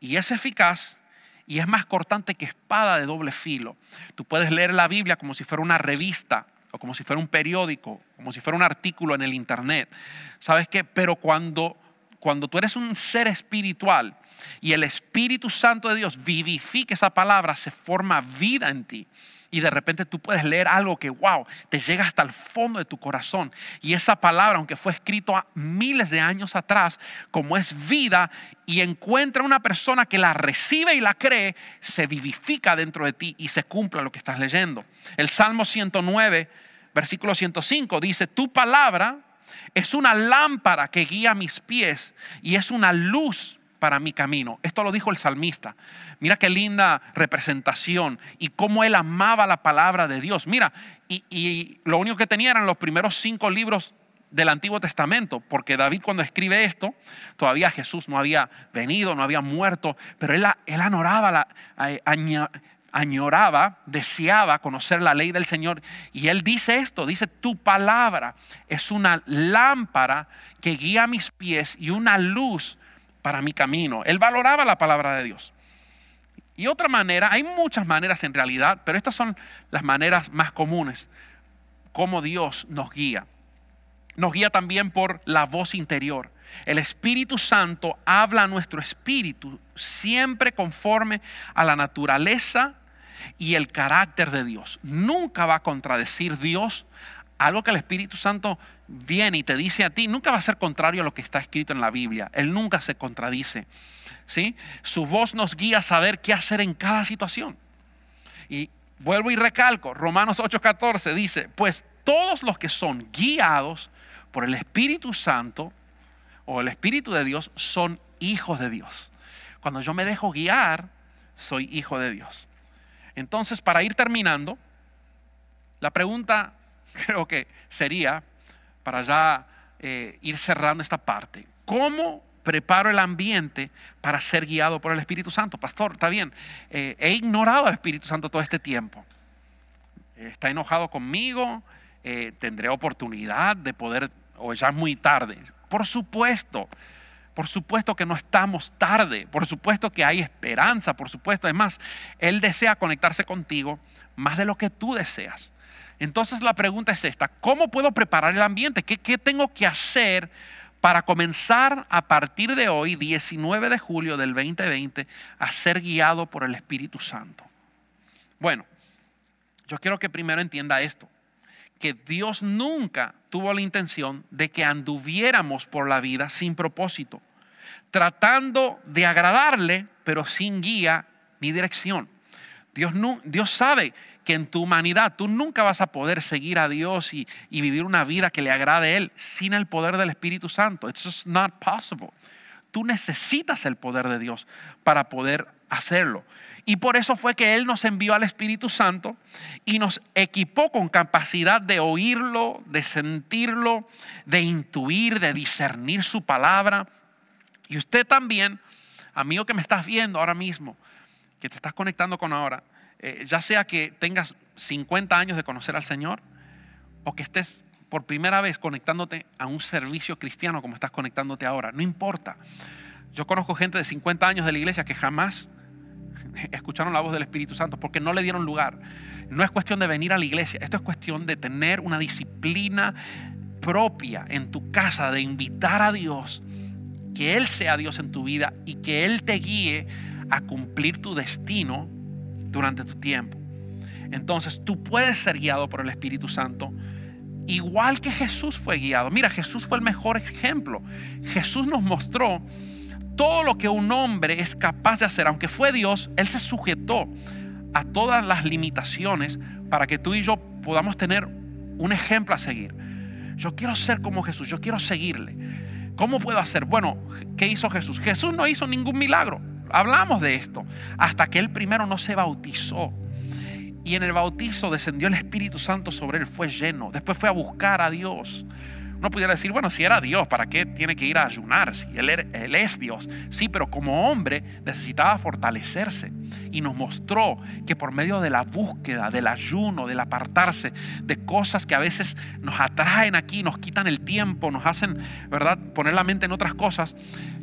y es eficaz y es más cortante que espada de doble filo. Tú puedes leer la Biblia como si fuera una revista o como si fuera un periódico, como si fuera un artículo en el internet. ¿Sabes qué? Pero cuando cuando tú eres un ser espiritual y el Espíritu Santo de Dios vivifica esa palabra, se forma vida en ti y de repente tú puedes leer algo que, wow, te llega hasta el fondo de tu corazón. Y esa palabra, aunque fue escrito miles de años atrás, como es vida y encuentra una persona que la recibe y la cree, se vivifica dentro de ti y se cumpla lo que estás leyendo. El Salmo 109, versículo 105 dice, tu palabra es una lámpara que guía mis pies y es una luz para mi camino. Esto lo dijo el salmista. Mira qué linda representación y cómo él amaba la palabra de Dios. Mira, y, lo único que tenía eran los primeros cinco libros del Antiguo Testamento, porque David cuando escribe esto, todavía Jesús no había venido, no había muerto, pero él, él añoraba, añoraba, deseaba conocer la ley del Señor. Y él dice esto, dice, tu palabra es una lámpara que guía mis pies y una luz para mi camino. Él valoraba la palabra de Dios. Y otra manera, hay muchas maneras en realidad, pero estas son las maneras más comunes, como Dios nos guía. Nos guía también por la voz interior. El Espíritu Santo habla a nuestro espíritu siempre conforme a la naturaleza y el carácter de Dios. Nunca va a contradecir Dios algo que el Espíritu Santo viene y te dice a ti, nunca va a ser contrario a lo que está escrito en la Biblia. Él nunca se contradice. ¿sí? Su voz nos guía a saber qué hacer en cada situación. Y vuelvo y recalco, Romanos 8:14 dice, pues todos los que son guiados por el Espíritu Santo o el Espíritu de Dios son hijos de Dios. Cuando yo me dejo guiar, soy hijo de Dios. Entonces, para ir terminando, la pregunta <laughs> creo que sería, para ya eh, ir cerrando esta parte, ¿cómo preparo el ambiente para ser guiado por el Espíritu Santo? Pastor, está bien, eh, he ignorado al Espíritu Santo todo este tiempo. Está enojado conmigo, eh, tendré oportunidad de poder, o ya es muy tarde. Por supuesto, por supuesto que no estamos tarde, por supuesto que hay esperanza, por supuesto. Además, Él desea conectarse contigo más de lo que tú deseas. Entonces la pregunta es esta, ¿cómo puedo preparar el ambiente? ¿Qué, tengo que hacer para comenzar a partir de hoy, 19 de julio del 2020, a ser guiado por el Espíritu Santo? Bueno, yo quiero que primero entienda esto, que Dios nunca tuvo la intención de que anduviéramos por la vida sin propósito, tratando de agradarle, pero sin guía ni dirección. Dios, sabe que en tu humanidad tú nunca vas a poder seguir a Dios y, vivir una vida que le agrade a Él sin el poder del Espíritu Santo. It's just not possible. Tú necesitas el poder de Dios para poder hacerlo. Y por eso fue que Él nos envió al Espíritu Santo y nos equipó con capacidad de oírlo, de sentirlo, de intuir, de discernir su palabra. Y usted también amigo que me estás viendo ahora mismo, que te estás conectando con ahora, eh, ya sea que tengas 50 años de conocer al Señor o que estés por primera vez conectándote a un servicio cristiano como estás conectándote ahora, no importa. Yo conozco gente de 50 años de la iglesia que jamás <laughs> escucharon la voz del Espíritu Santo porque no le dieron lugar. No es cuestión de venir a la iglesia, esto es cuestión de tener una disciplina propia en tu casa, de invitar a Dios, que Él sea Dios en tu vida y que Él te guíe a cumplir tu destino durante tu tiempo. Entonces tú puedes ser guiado por el Espíritu Santo igual que Jesús fue guiado. Mira, Jesús fue el mejor ejemplo. Jesús nos mostró todo lo que un hombre es capaz de hacer. Aunque fue Dios, Él se sujetó a todas las limitaciones para que tú y yo podamos tener un ejemplo a seguir. Yo quiero ser como Jesús, yo quiero seguirle. ¿Cómo puedo hacer? Bueno, ¿qué hizo Jesús? Jesús no hizo ningún milagro. Hablamos de esto. Hasta que él primero no se bautizó. Y en el bautizo descendió el Espíritu Santo sobre él, fue lleno. Después fue a buscar a Dios. Uno pudiera decir, bueno, si era Dios, ¿para qué tiene que ir a ayunar? Si él, él, es Dios. Sí, pero como hombre necesitaba fortalecerse. Y nos mostró que por medio de la búsqueda, del ayuno, del apartarse, de cosas que a veces nos atraen aquí, nos quitan el tiempo, nos hacen, ¿verdad?, poner la mente en otras cosas,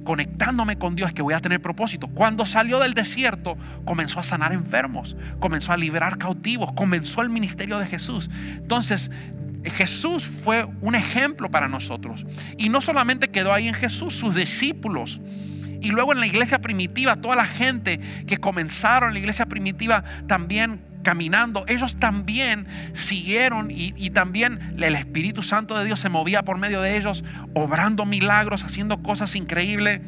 conectándome con Dios que voy a tener propósito. Cuando salió del desierto, comenzó a sanar enfermos, comenzó a liberar cautivos, comenzó el ministerio de Jesús. Entonces, Jesús fue un ejemplo para nosotros. Y no solamente quedó ahí en Jesús, sus discípulos. Y luego en la iglesia primitiva, toda la gente que comenzaron en la iglesia primitiva también caminando, ellos también siguieron y, y, también el Espíritu Santo de Dios se movía por medio de ellos, obrando milagros, haciendo cosas increíbles.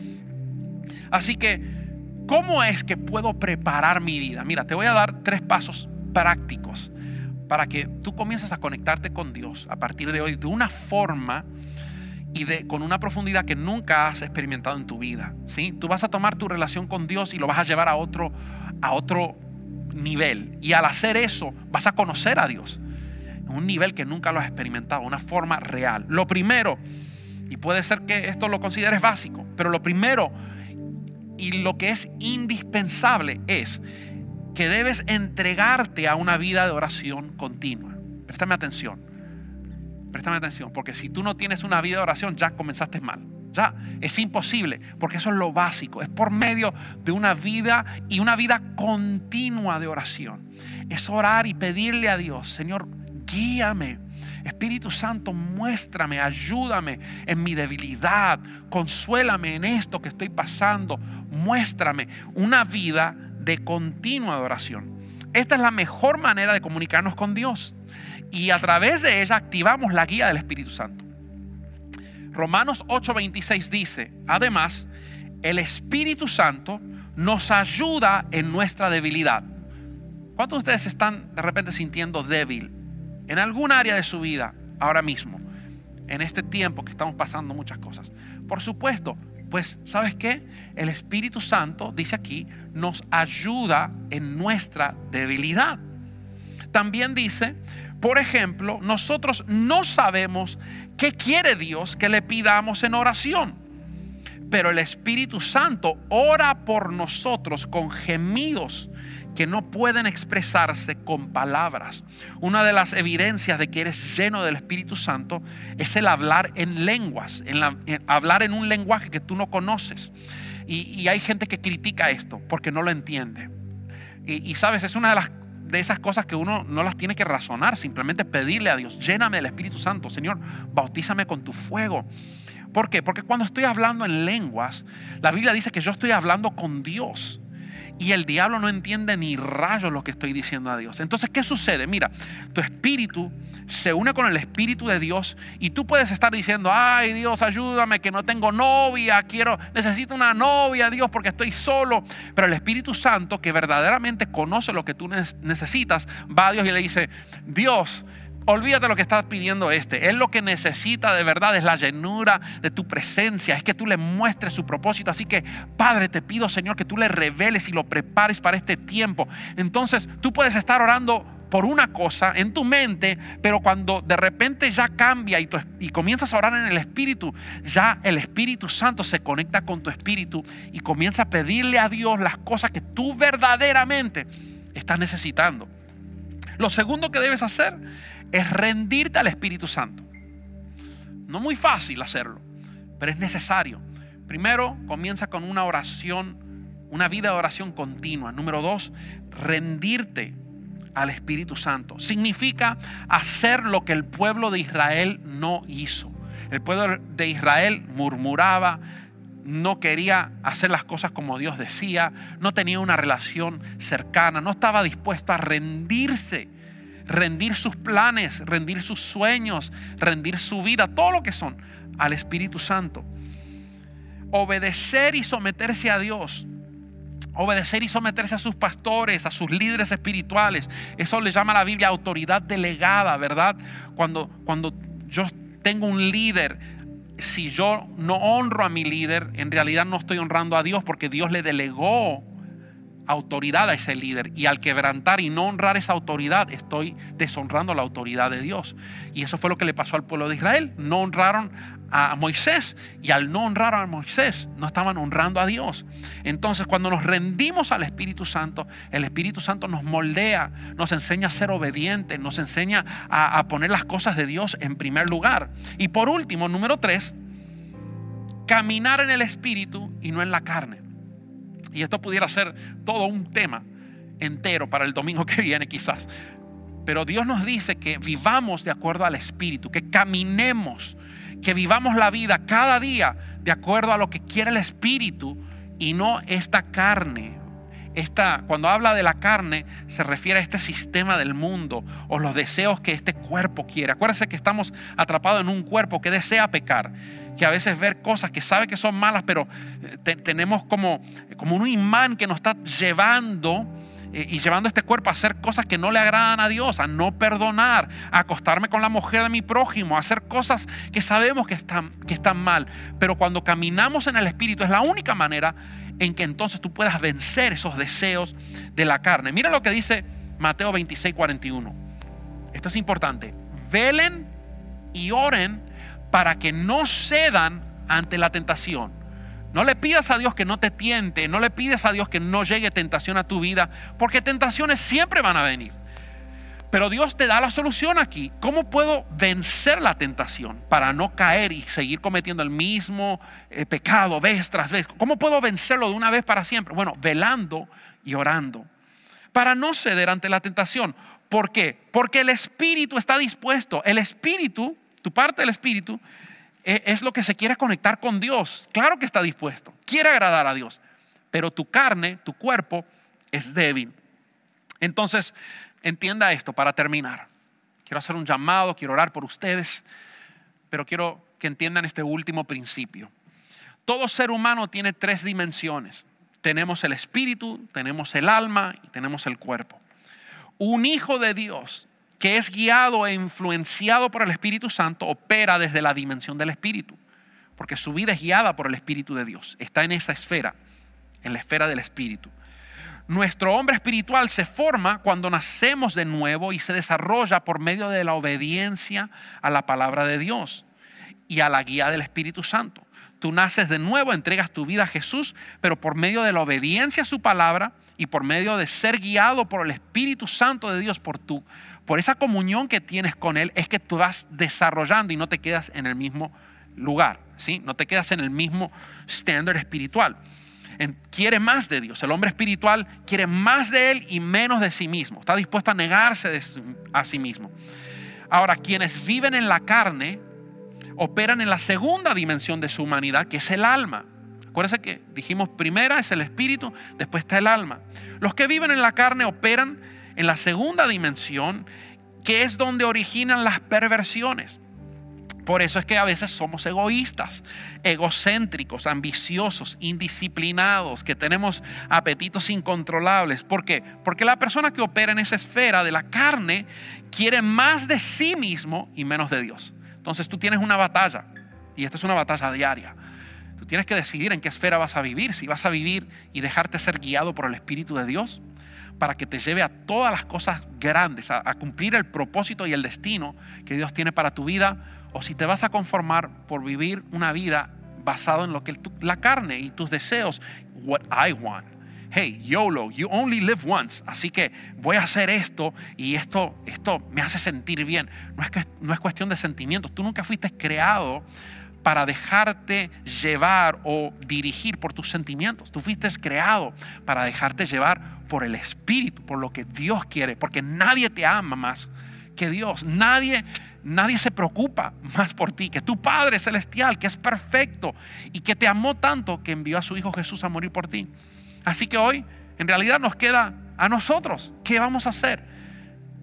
Así que, ¿cómo es que puedo preparar mi vida? Mira, te voy a dar tres pasos prácticos para que tú comiences a conectarte con Dios a partir de hoy de una forma y de, con una profundidad que nunca has experimentado en tu vida. ¿sí? Tú vas a tomar tu relación con Dios y lo vas a llevar a otro, a otro nivel. Y al hacer eso vas a conocer a Dios. En un nivel que nunca lo has experimentado, una forma real. Lo primero, y puede ser que esto lo consideres básico, pero lo primero y lo que es indispensable es que debes entregarte a una vida de oración continua. Préstame atención. Préstame atención, porque si tú no tienes una vida de oración, ya comenzaste mal. Ya es imposible, porque eso es lo básico. Es por medio de una vida y una vida continua de oración. Es orar y pedirle a Dios, Señor, guíame. Espíritu Santo, muéstrame, ayúdame en mi debilidad, consuélame en esto que estoy pasando, muéstrame una vida de continua adoración. Esta es la mejor manera de comunicarnos con Dios. Y a través de ella activamos la guía del Espíritu Santo. Romanos 8:26 dice, además, el Espíritu Santo nos ayuda en nuestra debilidad. ¿Cuántos de ustedes están de repente sintiendo débil en algún área de su vida ahora mismo? En este tiempo que estamos pasando muchas cosas. Por supuesto, pues, ¿sabes qué? El Espíritu Santo, dice aquí, nos ayuda en nuestra debilidad. También dice, por ejemplo, nosotros no sabemos qué quiere Dios que le pidamos en oración, pero el Espíritu Santo ora por nosotros con gemidos que no pueden expresarse con palabras. Una de las evidencias de que eres lleno del Espíritu Santo es el hablar en lenguas, en, hablar en un lenguaje que tú no conoces. Y, hay gente que critica esto porque no lo entiende. Y, sabes, es una de las de esas cosas que uno no las tiene que razonar, simplemente pedirle a Dios, lléname del Espíritu Santo, Señor, bautízame con tu fuego. ¿Por qué? Porque cuando estoy hablando en lenguas, la Biblia dice que yo estoy hablando con Dios. Y el diablo no entiende ni rayos lo que estoy diciendo a Dios. Entonces, ¿qué sucede? Mira, tu espíritu se une con el espíritu de Dios y tú puedes estar diciendo, ay Dios, ayúdame, que no tengo novia, quiero, necesito una novia, Dios, porque estoy solo. Pero el Espíritu Santo, que verdaderamente conoce lo que tú necesitas, va a Dios y le dice, Dios, Olvídate lo que estás pidiendo este. Él lo que necesita de verdad es la llenura de tu presencia, es que tú le muestres su propósito. Así que, Padre, te pido, Señor, que tú le reveles y lo prepares para este tiempo. Entonces, tú puedes estar orando por una cosa en tu mente, pero cuando de repente ya cambia y, y comienzas a orar en el Espíritu, ya el Espíritu Santo se conecta con tu Espíritu y comienza a pedirle a Dios las cosas que tú verdaderamente estás necesitando. Lo segundo que debes hacer es rendirte al Espíritu Santo. No muy fácil hacerlo, pero es necesario. Primero, comienza con una oración, una vida de oración continua. Número dos, rendirte al Espíritu Santo. Significa hacer lo que el pueblo de Israel no hizo. El pueblo de Israel murmuraba, no quería hacer las cosas como Dios decía, no tenía una relación cercana, no estaba dispuesto a rendirse, rendir sus planes, rendir sus sueños, rendir su vida, todo lo que son al Espíritu Santo. Obedecer y someterse a Dios obedecer y someterse a sus pastores, a sus líderes espirituales. Eso le llama a la Biblia autoridad delegada, ¿verdad? Cuando, cuando yo tengo un líder, si yo no honro a mi líder, en realidad no estoy honrando a Dios porque Dios le delegó autoridad a ese líder. Y al quebrantar y no honrar esa autoridad, estoy deshonrando la autoridad de Dios. Y eso fue lo que le pasó al pueblo de Israel. No honraron a Moisés y al no honrar a Moisés no estaban honrando a Dios. Entonces cuando nos rendimos al Espíritu Santo, el Espíritu Santo nos moldea, nos enseña a ser obedientes, nos enseña a, a poner las cosas de Dios en primer lugar. Y por último, número tres, caminar en el Espíritu y no en la carne. Y esto pudiera ser todo un tema entero para el domingo que viene quizás. Pero Dios nos dice que vivamos de acuerdo al Espíritu, que caminemos que vivamos la vida cada día de acuerdo a lo que quiere el Espíritu y no esta carne. Esta, cuando habla de la carne, se refiere a este sistema del mundo o los deseos que este cuerpo quiere. Acuérdense que estamos atrapados en un cuerpo que desea pecar, que a veces ver cosas que sabe que son malas, pero eh, tenemos como, como un imán que nos está llevando y llevando este cuerpo a hacer cosas que no le agradan a Dios, a no perdonar, a acostarme con la mujer de mi prójimo, a hacer cosas que sabemos que están, que están mal. Pero cuando caminamos en el Espíritu es la única manera en que entonces tú puedas vencer esos deseos de la carne. Mira lo que dice Mateo 26, 41. Esto es importante. Velen y oren para que no cedan ante la tentación. No le pidas a Dios que no te tiente, no le pides a Dios que no llegue tentación a tu vida, porque tentaciones siempre van a venir. Pero Dios te da la solución aquí. ¿Cómo puedo vencer la tentación para no caer y seguir cometiendo el mismo eh, pecado vez tras vez? ¿Cómo puedo vencerlo de una vez para siempre? Bueno, velando y orando. Para no ceder ante la tentación. ¿Por qué? Porque el espíritu está dispuesto. El espíritu, tu parte del espíritu, es lo que se quiere conectar con Dios. Claro que está dispuesto, quiere agradar a Dios, pero tu carne, tu cuerpo es débil. Entonces, entienda esto para terminar. Quiero hacer un llamado, quiero orar por ustedes, pero quiero que entiendan este último principio. Todo ser humano tiene tres dimensiones. Tenemos el espíritu, tenemos el alma y tenemos el cuerpo. Un hijo de Dios que es guiado e influenciado por el Espíritu Santo, opera desde la dimensión del Espíritu, porque su vida es guiada por el Espíritu de Dios, está en esa esfera, en la esfera del Espíritu. Nuestro hombre espiritual se forma cuando nacemos de nuevo y se desarrolla por medio de la obediencia a la palabra de Dios y a la guía del Espíritu Santo. Tú naces de nuevo, entregas tu vida a Jesús, pero por medio de la obediencia a su palabra y por medio de ser guiado por el Espíritu Santo de Dios, por tu por esa comunión que tienes con Él, es que tú vas desarrollando y no te quedas en el mismo lugar, ¿sí? No te quedas en el mismo estándar espiritual. quiere más de Dios. El hombre espiritual quiere más de Él y menos de sí mismo. Está dispuesto a negarse a sí mismo. Ahora, quienes viven en la carne operan en la segunda dimensión de su humanidad, que es el alma. Acuérdense que dijimos primera es el espíritu, después está el alma. Los que viven en la carne operan en la segunda dimensión, que es donde originan las perversiones. Por eso es que a veces somos egoístas, egocéntricos, ambiciosos, indisciplinados, que tenemos apetitos incontrolables. ¿Por qué? Porque la persona que opera en esa esfera de la carne quiere más de sí mismo y menos de Dios. Entonces tú tienes una batalla, y esta es una batalla diaria. Tú tienes que decidir en qué esfera vas a vivir, si vas a vivir y dejarte ser guiado por el Espíritu de Dios para que te lleve a todas las cosas grandes, a, cumplir el propósito y el destino que Dios tiene para tu vida, o si te vas a conformar por vivir una vida basado en lo que la carne y tus deseos, what I want. Hey, YOLO, you only live once. Así que voy a hacer esto y esto, esto me hace sentir bien. No es, que, no es cuestión de sentimientos. Tú nunca fuiste creado para dejarte llevar o dirigir por tus sentimientos. Tú fuiste creado para dejarte llevar por el Espíritu, por lo que Dios quiere, porque nadie te ama más que Dios. Nadie, nadie se preocupa más por ti que tu Padre Celestial, que es perfecto y que te amó tanto que envió a su Hijo Jesús a morir por ti. Así que hoy, en realidad, nos queda a nosotros. ¿Qué vamos a hacer?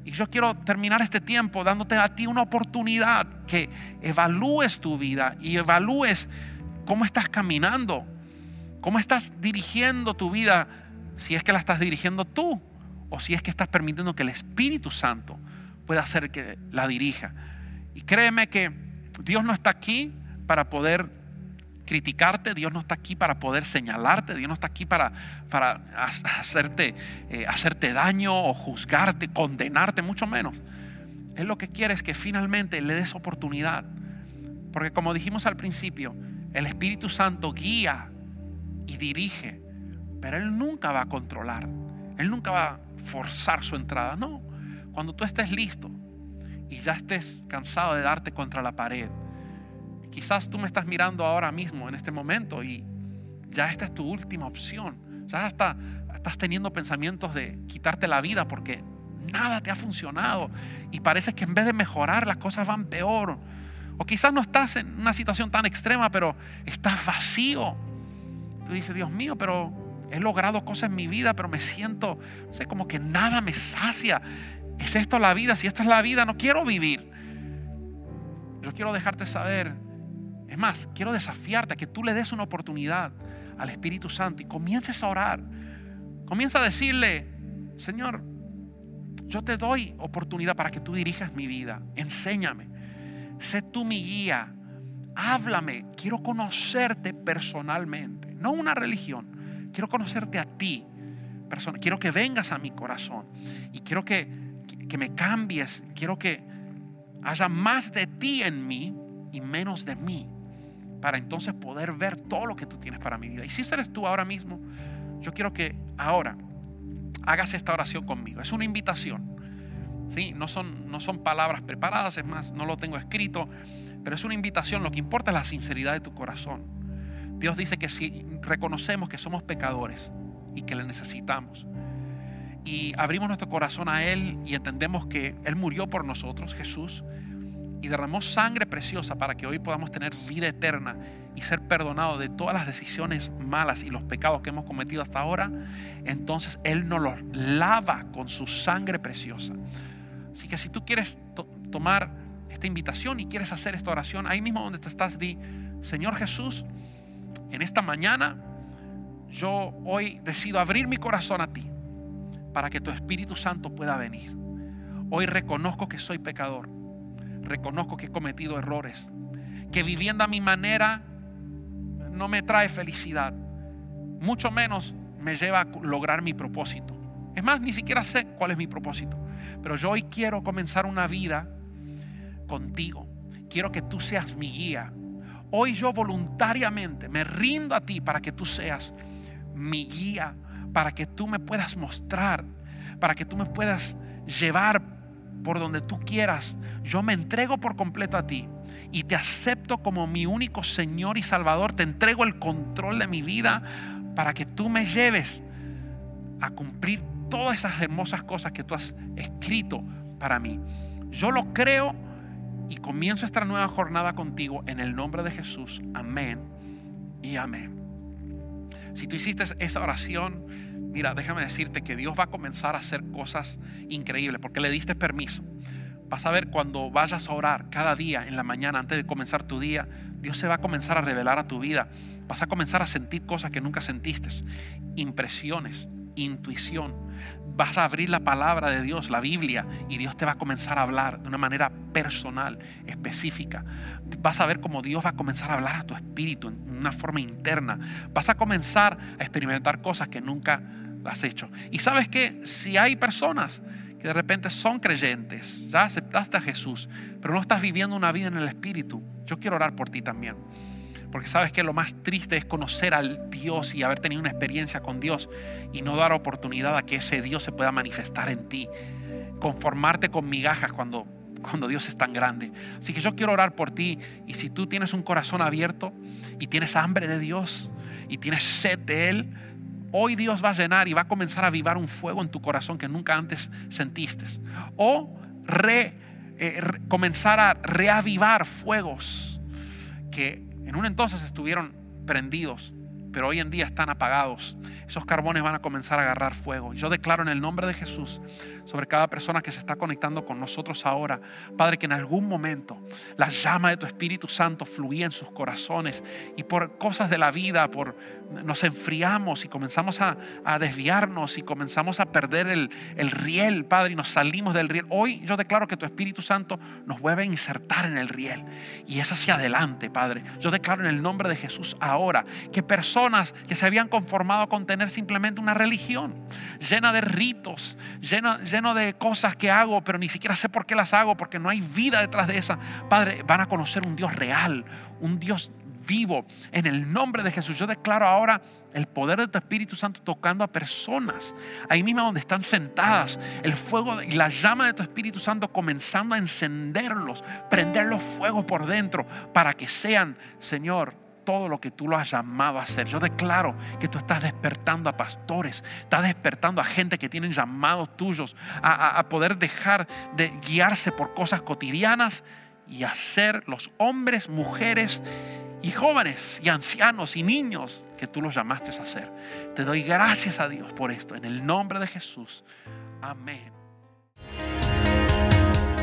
Y yo quiero terminar este tiempo dándote a ti una oportunidad que evalúes tu vida y evalúes cómo estás caminando, cómo estás dirigiendo tu vida, si es que la estás dirigiendo tú o si es que estás permitiendo que el Espíritu Santo pueda hacer que la dirija. Y créeme que Dios no está aquí para poder criticarte, Dios no está aquí para poder señalarte, Dios no está aquí para, para ha- hacerte, eh, hacerte daño o juzgarte, condenarte, mucho menos. Él lo que quiere es que finalmente le des oportunidad. Porque como dijimos al principio, el Espíritu Santo guía y dirige, pero Él nunca va a controlar, Él nunca va a forzar su entrada. No, cuando tú estés listo y ya estés cansado de darte contra la pared, Quizás tú me estás mirando ahora mismo, en este momento, y ya esta es tu última opción. Ya hasta estás teniendo pensamientos de quitarte la vida porque nada te ha funcionado y parece que en vez de mejorar las cosas van peor. O quizás no estás en una situación tan extrema, pero estás vacío. Tú dices, Dios mío, pero he logrado cosas en mi vida, pero me siento, no sé, como que nada me sacia. ¿Es esto la vida? Si esto es la vida, no quiero vivir. Yo quiero dejarte saber es más, quiero desafiarte a que tú le des una oportunidad al Espíritu Santo y comiences a orar. Comienza a decirle, Señor, yo te doy oportunidad para que tú dirijas mi vida. Enséñame. Sé tú mi guía. Háblame. Quiero conocerte personalmente. No una religión. Quiero conocerte a ti. persona. Quiero que vengas a mi corazón. Y quiero que, que me cambies. Quiero que haya más de ti en mí y menos de mí para entonces poder ver todo lo que tú tienes para mi vida. Y si eres tú ahora mismo, yo quiero que ahora hagas esta oración conmigo. Es una invitación. ¿sí? No, son, no son palabras preparadas, es más, no lo tengo escrito, pero es una invitación. Lo que importa es la sinceridad de tu corazón. Dios dice que si reconocemos que somos pecadores y que le necesitamos, y abrimos nuestro corazón a Él y entendemos que Él murió por nosotros, Jesús, y derramó sangre preciosa para que hoy podamos tener vida eterna y ser perdonados de todas las decisiones malas y los pecados que hemos cometido hasta ahora, entonces Él nos los lava con su sangre preciosa. Así que si tú quieres to tomar esta invitación y quieres hacer esta oración, ahí mismo donde te estás, di, Señor Jesús, en esta mañana yo hoy decido abrir mi corazón a ti para que tu Espíritu Santo pueda venir. Hoy reconozco que soy pecador reconozco que he cometido errores, que viviendo a mi manera no me trae felicidad, mucho menos me lleva a lograr mi propósito. Es más, ni siquiera sé cuál es mi propósito, pero yo hoy quiero comenzar una vida contigo. Quiero que tú seas mi guía. Hoy yo voluntariamente me rindo a ti para que tú seas mi guía, para que tú me puedas mostrar, para que tú me puedas llevar por donde tú quieras. Yo me entrego por completo a ti y te acepto como mi único Señor y Salvador. Te entrego el control de mi vida para que tú me lleves a cumplir todas esas hermosas cosas que tú has escrito para mí. Yo lo creo y comienzo esta nueva jornada contigo en el nombre de Jesús. Amén y amén. Si tú hiciste esa oración, mira, déjame decirte que Dios va a comenzar a hacer cosas increíbles porque le diste permiso. Vas a ver cuando vayas a orar cada día en la mañana antes de comenzar tu día, Dios se va a comenzar a revelar a tu vida. Vas a comenzar a sentir cosas que nunca sentiste, impresiones, intuición. Vas a abrir la palabra de Dios, la Biblia, y Dios te va a comenzar a hablar de una manera personal, específica. Vas a ver cómo Dios va a comenzar a hablar a tu espíritu en una forma interna. Vas a comenzar a experimentar cosas que nunca has hecho. Y sabes que si hay personas que de repente son creyentes, ya aceptaste a Jesús, pero no estás viviendo una vida en el Espíritu, yo quiero orar por ti también. Porque sabes que lo más triste es conocer al Dios y haber tenido una experiencia con Dios y no dar oportunidad a que ese Dios se pueda manifestar en ti. Conformarte con migajas cuando, cuando Dios es tan grande. Así que yo quiero orar por ti y si tú tienes un corazón abierto y tienes hambre de Dios y tienes sed de Él, hoy Dios va a llenar y va a comenzar a avivar un fuego en tu corazón que nunca antes sentiste. O re, eh, comenzar a reavivar fuegos que en un entonces estuvieron prendidos, pero hoy en día están apagados. Esos carbones van a comenzar a agarrar fuego. Yo declaro en el nombre de Jesús sobre cada persona que se está conectando con nosotros ahora, Padre, que en algún momento la llama de tu Espíritu Santo fluía en sus corazones y por cosas de la vida, por nos enfriamos y comenzamos a, desviarnos y comenzamos a perder el, el riel, Padre, y nos salimos del riel. Hoy yo declaro que tu Espíritu Santo nos vuelve a insertar en el riel y es hacia adelante, Padre. Yo declaro en el nombre de Jesús ahora que personas que se habían conformado con tener simplemente una religión llena de ritos, llena, llena de cosas que hago, pero ni siquiera sé por qué las hago, porque no hay vida detrás de esa. Padre, van a conocer un Dios real, un Dios vivo. En el nombre de Jesús, yo declaro ahora el poder de tu Espíritu Santo tocando a personas, ahí mismo donde están sentadas, el fuego y la llama de tu Espíritu Santo comenzando a encenderlos, prenderlos fuego por dentro, para que sean, Señor, todo lo que tú lo has llamado a hacer. Yo declaro que tú estás despertando a pastores, estás despertando a gente que tienen llamados tuyos a, poder dejar de guiarse por cosas cotidianas y a ser los hombres, mujeres y jóvenes y ancianos y niños que tú los llamaste a ser. Te doy gracias a Dios por esto. En el nombre de Jesús. Amén.